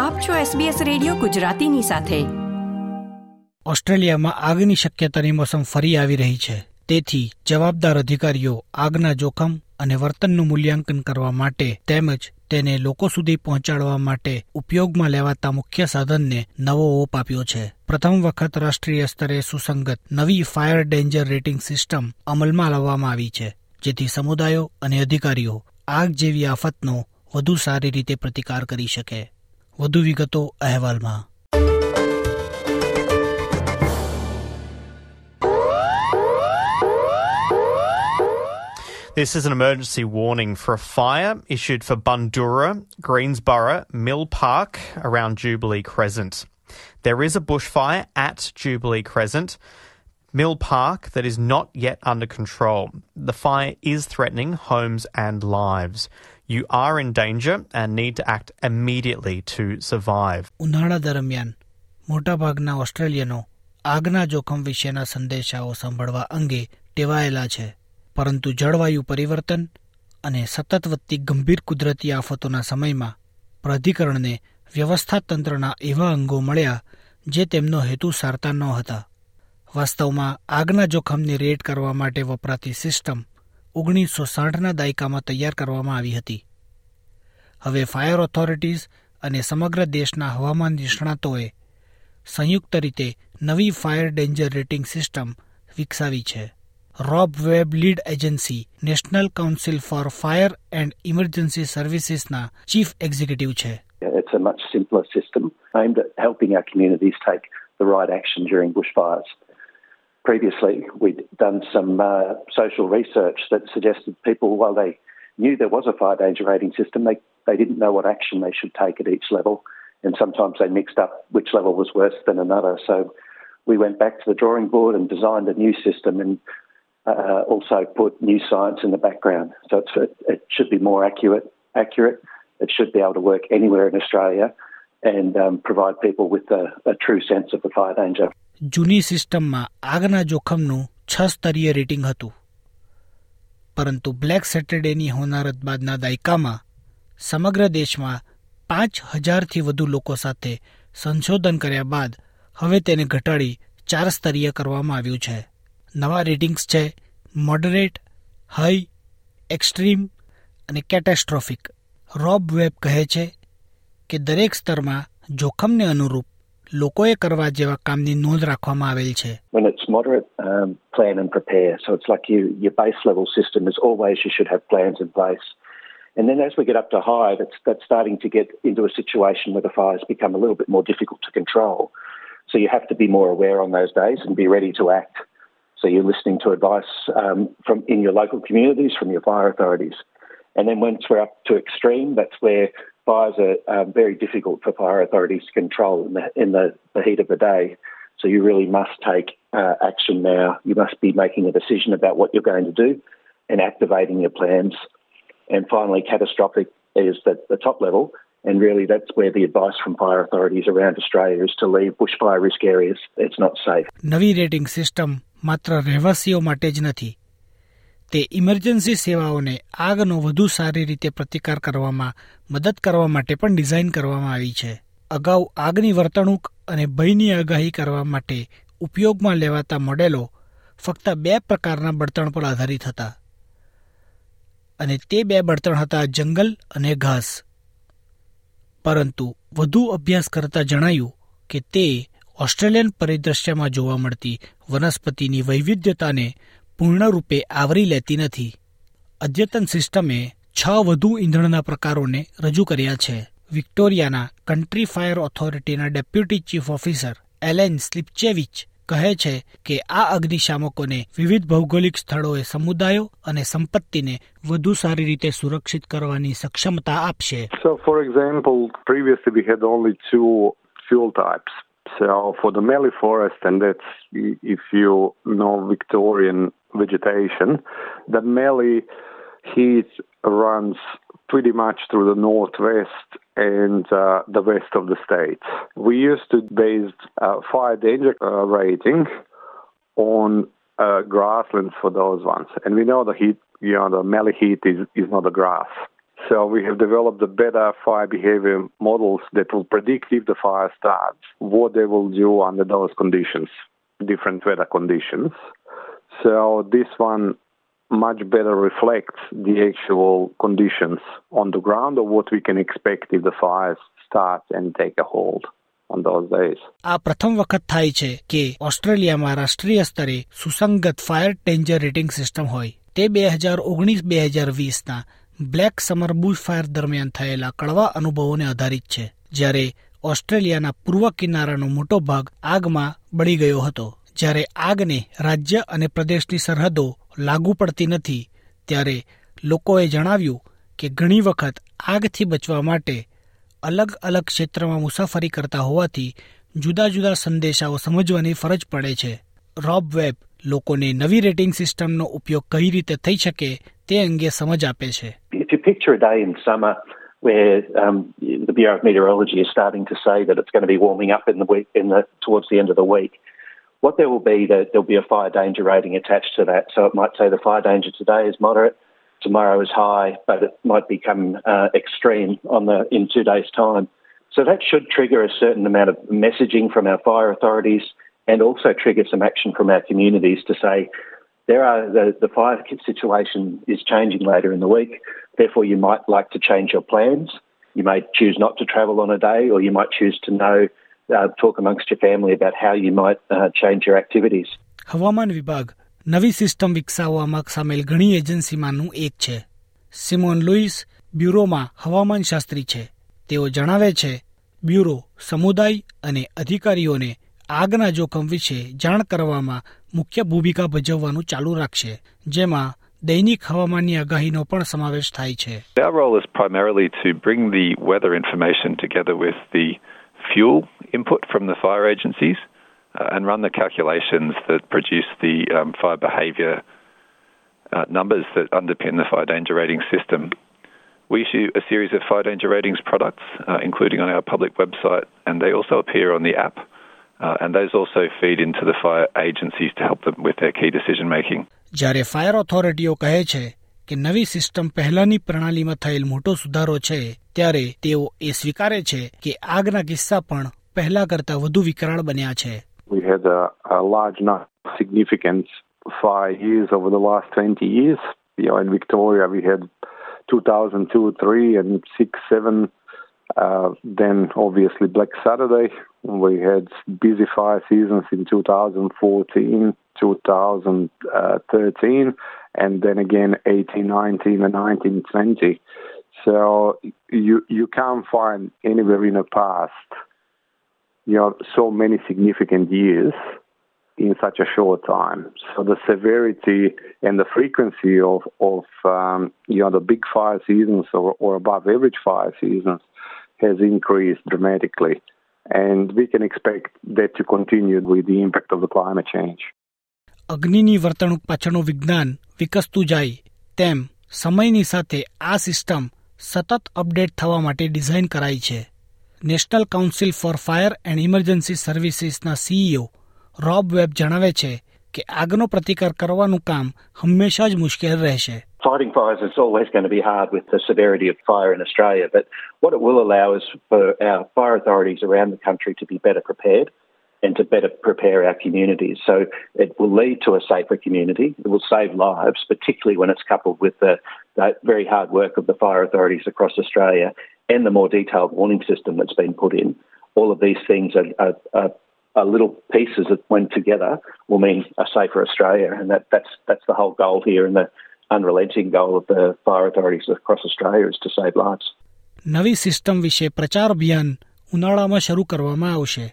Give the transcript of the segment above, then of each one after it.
આપ છો SBS radio ગુજરાતીની સાથે. ઓસ્ટ્રેલિયામાં આગની શક્યતાની મોસમ ફરી આવી રહી છે. તેથી જવાબદાર અધિકારીઓ આગના જોખમ અને વર્તનનું મૂલ્યાંકન કરવા માટે તેમજ તેને લોકો સુધી પહોંચાડવા માટે ઉપયોગમાં લેવાતા મુખ્ય સાધનને નવો ઓપ આપ્યો છે. પ્રથમ વખત રાષ્ટ્રીય સ્તરે સુસંગત નવી ફાયર ડેન્જર રેટિંગ સિસ્ટમ અમલમાં લાવવામાં આવી છે. જેથી સમુદાયો અને અધિકારીઓ આગ જેવી આફતનો વધુ સારી રીતે પ્રતિકાર કરી શકે. વધુ વિગતો અહેવાલમાં This is an emergency warning for a fire issued for Bundoora, Greensborough, Mill Park around Jubilee Crescent. There is a bushfire at Jubilee Crescent. Mill Park, that is not yet under control. The fire is threatening homes and lives. You are in danger and need to act immediately to survive. ઉનાળા દરમિયાન મોટાભાગના ઓસ્ટ્રેલિયનો આગના જોખમ વિશેના સંદેશાઓ સાંભળવા અંગે ટેવાયેલા છે પરંતુ જળવાયુ પરિવર્તન અને સતત વધતી ગંભીર કુદરતી આફતોના સમયમાં પ્રાધિકરણને વ્યવસ્થા તંત્રના એવા અંગો મળ્યા જે તેમનો હેતુ સારતા ન હતા વાસ્તવમાં આગના જોખમને રેટ કરવા માટે વપરાતી સિસ્ટમ ઓગણીસો સાઠના દાયકામાં તૈયાર કરવામાં આવી હતી. હવે ફાયર ઓથોરિટીઝ અને સમગ્ર દેશના હવામાન નિષ્ણાતોએ સંયુક્ત રીતે નવી ફાયર ડેન્જર રેટિંગ સિસ્ટમ વિકસાવી છે. Rob Webb lead agency, national council for fire and emergency સર્વિસીસના chief executive છે. It's a much simpler system aimed at helping our communities take the right action during bushfires. Previously, we'd done some uh, social research that suggested people, while they knew there was a fire danger rating system, they, they didn't know what action they should take at each level. And sometimes they mixed up which level was worse than another. So we went back to the drawing board and designed a new system and uh, also put new science in the background. So it should be more accurate. Accurate. It should be able to work anywhere in Australia and um, provide people with a, a true sense of the fire danger. જૂની સિસ્ટમમાં આગના જોખમનું છ સ્તરીય rating હતું. પરંતુ black સેટરડેની હોનારત બાદના દાયકામાં સમગ્ર દેશમાં પાંચ હજારથી વધુ લોકો સાથે સંશોધન કર્યા બાદ હવે તેને ઘટાડી ચાર સ્તરીય કરવામાં આવ્યું છે. નવા રેટિંગ્સ છે મોડરેટ, હાઈ, એક્સ્ટ્રીમ અને કેટેસ્ટ્રોફિક. રોબ વેબ કહે છે કે દરેક સ્તરમાં જોખમને અનુરૂપ લોકોએ કરવા જેવા કામની નોંધ રાખવામાં આવેલ છે When it's moderate, um, plan and prepare. So it's like you, your base level system is always you should have plans in place. And then as we get up to high, that's, that's starting to get into a situation where the fires become a little bit more difficult to control. So you have to be more aware on those days and be ready to act. So you're listening to advice um, from in your local communities, from your fire authorities. And then once we're up to extreme, that's where fires are um, very difficult for fire authorities to control in the, in the, the heat of the day. So you really must take uh, action now. You must be making a decision about what you're going to do and activating your plans. And finally, catastrophic is the, the top level. And really, that's where the advice from fire authorities around Australia is to leave bushfire risk areas. It's not safe. નવી rating system માત્ર રહેવાસીઓ માટે જ નથી તે emergency સેવાઓને આગનો વધુ સારી રીતે પ્રતિકાર કરવામાં, મદદ કરવા માટે પણ ડિઝાઇન કરવામાં આવી છે. અગાઉ આગની વર્તણૂક અને ભયની આગાહી કરવા માટે ઉપયોગમાં લેવાતા મોડેલો ફક્ત બે પ્રકારના બળતણ પર આધારિત હતા. અને તે બે બળતણ હતા જંગલ અને ઘાસ. પરંતુ વધુ અભ્યાસ કરતા જણાયું કે તે ઓસ્ટ્રેલિયન પરિદ્રશ્યમાં જોવા મળતી વનસ્પતિની વૈવિધ્યતાને પૂર્ણરૂપે આવરી લેતી નથી. અદ્યતન સિસ્ટમે છ વધુ ઈંધણના પ્રકારોને રજૂ કર્યા છે. વિક્ટોરિયાના country fire ઓથોરિટીના deputy chief officer Alen Slijepcevic કહે છે કે આ અગ્નિશામકોને વિવિધ ભૌગોલિક સ્થળોએ સમુદાયો અને સંપત્તિને વધુ સારી રીતે સુરક્ષિત કરવાની સક્ષમતા આપશે. So, for example, previously we had only two fuel types. So, for the Mallee forest, and that's if you know Victorian vegetation, the Mallee heath runs pretty much through the northwest and uh, the west of the state. We used to base uh, fire danger uh, rating on uh, grasslands for those ones, and we know the heat, you know, the Mallee heath is, is not a grass. So we have developed the better fire behavior models that will predict if the fire starts, what they will do under those conditions, different weather conditions. So this one much better reflects the actual conditions on the ground or what we can expect if the fires start and take a hold. આ પ્રથમ વખત થાય છે કે ઓસ્ટ્રેલિયામાં રાષ્ટ્રીય સ્તરે સુસંગત ફાયર ડેન્જર રેટિંગ સિસ્ટમ હોય તે બે હજાર ઓગણીસ, બે હજાર વીસના બ્લેક સમર બુશ ફાયર દરમિયાન થયેલા કડવા અનુભવોને આધારિત છે, જ્યારે ઓસ્ટ્રેલિયાના પૂર્વ કિનારાનો મોટો ભાગ આગમાં બળી ગયો હતો જ્યારે આગને રાજ્ય અને પ્રદેશની સરહદો લાગુ પડતી નથી ત્યારે લોકોએ જણાવ્યું કે ઘણી વખત આગથી બચવા માટે અલગ અલગ ક્ષેત્રમાં મુસાફરી કરતા હોવાથી જુદા જુદા સંદેશાઓ સમજવાની ફરજ પડે છે. રોબ વેબ લોકોને નવી રેટિંગ સિસ્ટમનો ઉપયોગ કઈ રીતે થઈ શકે તે અંગે સમજ આપે છે. Where um, the Bureau of Meteorology is starting to say that it's going to be warming up in the week, in the towards the end of the week, what there will be there'll be a fire danger rating attached to that. So it might say the fire danger today is moderate, tomorrow is high, but it might become uh, extreme on the in two days' time. So that should trigger a certain amount of messaging from our fire authorities and also trigger some action from our communities to say there are the, the fire situation is changing later in the week. Therefore, you might like to change your plans. You may choose not to travel on a day, or you might choose to know, uh, talk amongst your family about how you might uh, change your activities. હવામાન વિભાગ નવી system વિકસાવવામાં સામેલ ઘણી એજન્સીમાંનું એક છે. Simon Louis બ્યુરોમાં હવામાન શાસ્ત્રી છે. તેઓ જણાવે છે બ્યુરો સમુદાય અને અધિકારીઓને આગના જોખમ વિશે જાણ કરવામાં મુખ્ય ભૂમિકા ભજવવાનું ચાલુ રાખશે જેમાં દૈનિક હવામાનની આગાહીનો પણ સમાવેશ થાય છે. Our role is primarily to bring the weather information together with the fuel input from the fire agencies uh, and run the calculations that produce the um, fire behaviour uh, numbers that underpin the fire danger rating system. We issue a series of fire danger ratings products, uh, including on our public website, and they also appear on the app. Uh, and those also feed into the fire agencies to help them with their key decision making. જ્યારે fire ઓથોરિટીઓ કહે છે કે નવી system પહેલાની પ્રણાલીમાં થયેલ મોટો સુધારો છે ત્યારે તેઓ એ સ્વીકારે છે કે આગના કિસ્સા પણ પહેલા કરતા વધુ વિકરાળ બન્યા છે We had a, a large number of significant fire years over the last 20 years. You know, in Victoria, we had 2002, 3, and 6, 7. Uh, then, obviously, Black Saturday. We had busy fire seasons in 2014, 2013, and then again 18, 19, and 19, 20. So you you can't find anywhere in the past, you know, so many significant years in such a short time. So the severity and the frequency of of um, you know the big fire seasons or, or above average fire seasons has increased dramatically, and we can expect that to continue with the impact of the climate change. અગ્નિની વર્તણૂક પાછળનું વિજ્ઞાન વિકસતું જાય તેમ સમયની સાથે આ system સતત update થવા માટે ડિઝાઇન કરાઈ છે national council for fire and emergency સર્વિસીસના CEO Rob Webb જણાવે છે કે આગનો પ્રતિકાર કરવાનું કામ હંમેશા જ મુશ્કેલ રહેશે Fighting fires is always going to be hard with the severity of fire in Australia, but what it will allow is for our fire authorities around the country to be better prepared and to better prepare our communities. So it will lead to a safer community. It will save lives, particularly when it's coupled with the, the very hard work of the fire authorities across Australia and the more detailed warning system that's been put in. All of these things are, are, are, are little pieces that, when together, will mean a safer Australia, and that, that's that's the whole goal here, and the unrelenting goal of the fire authorities across Australia is to save lives. નવી system વિશે પ્રચાર અભિયાન ઉનાળામાં શરૂ કરવામાં આવશે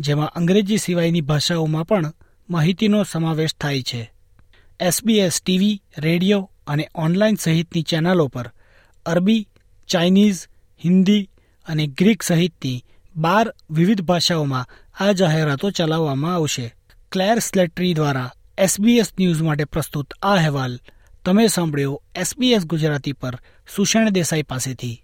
જેમાં અંગ્રેજી સિવાયની ભાષાઓમાં પણ માહિતીનો સમાવેશ થાય છે. એસબીએસ ટીવી રેડિયો અને ઓનલાઇન સહિતની ચેનલો પર અરબી, ચાઇનીઝ, હિન્દી અને ગ્રીક સહિતની બાર વિવિધ ભાષાઓમાં આ જાહેરાતો ચલાવવામાં આવશે. ક્લેર સ્લેટરી દ્વારા એસબીએસ ન્યૂઝ માટે પ્રસ્તુત આ અહેવાલ તમે સાંભળ્યો એસબીએસ ગુજરાતી પર સુષેણ દેસાઈ પાસેથી.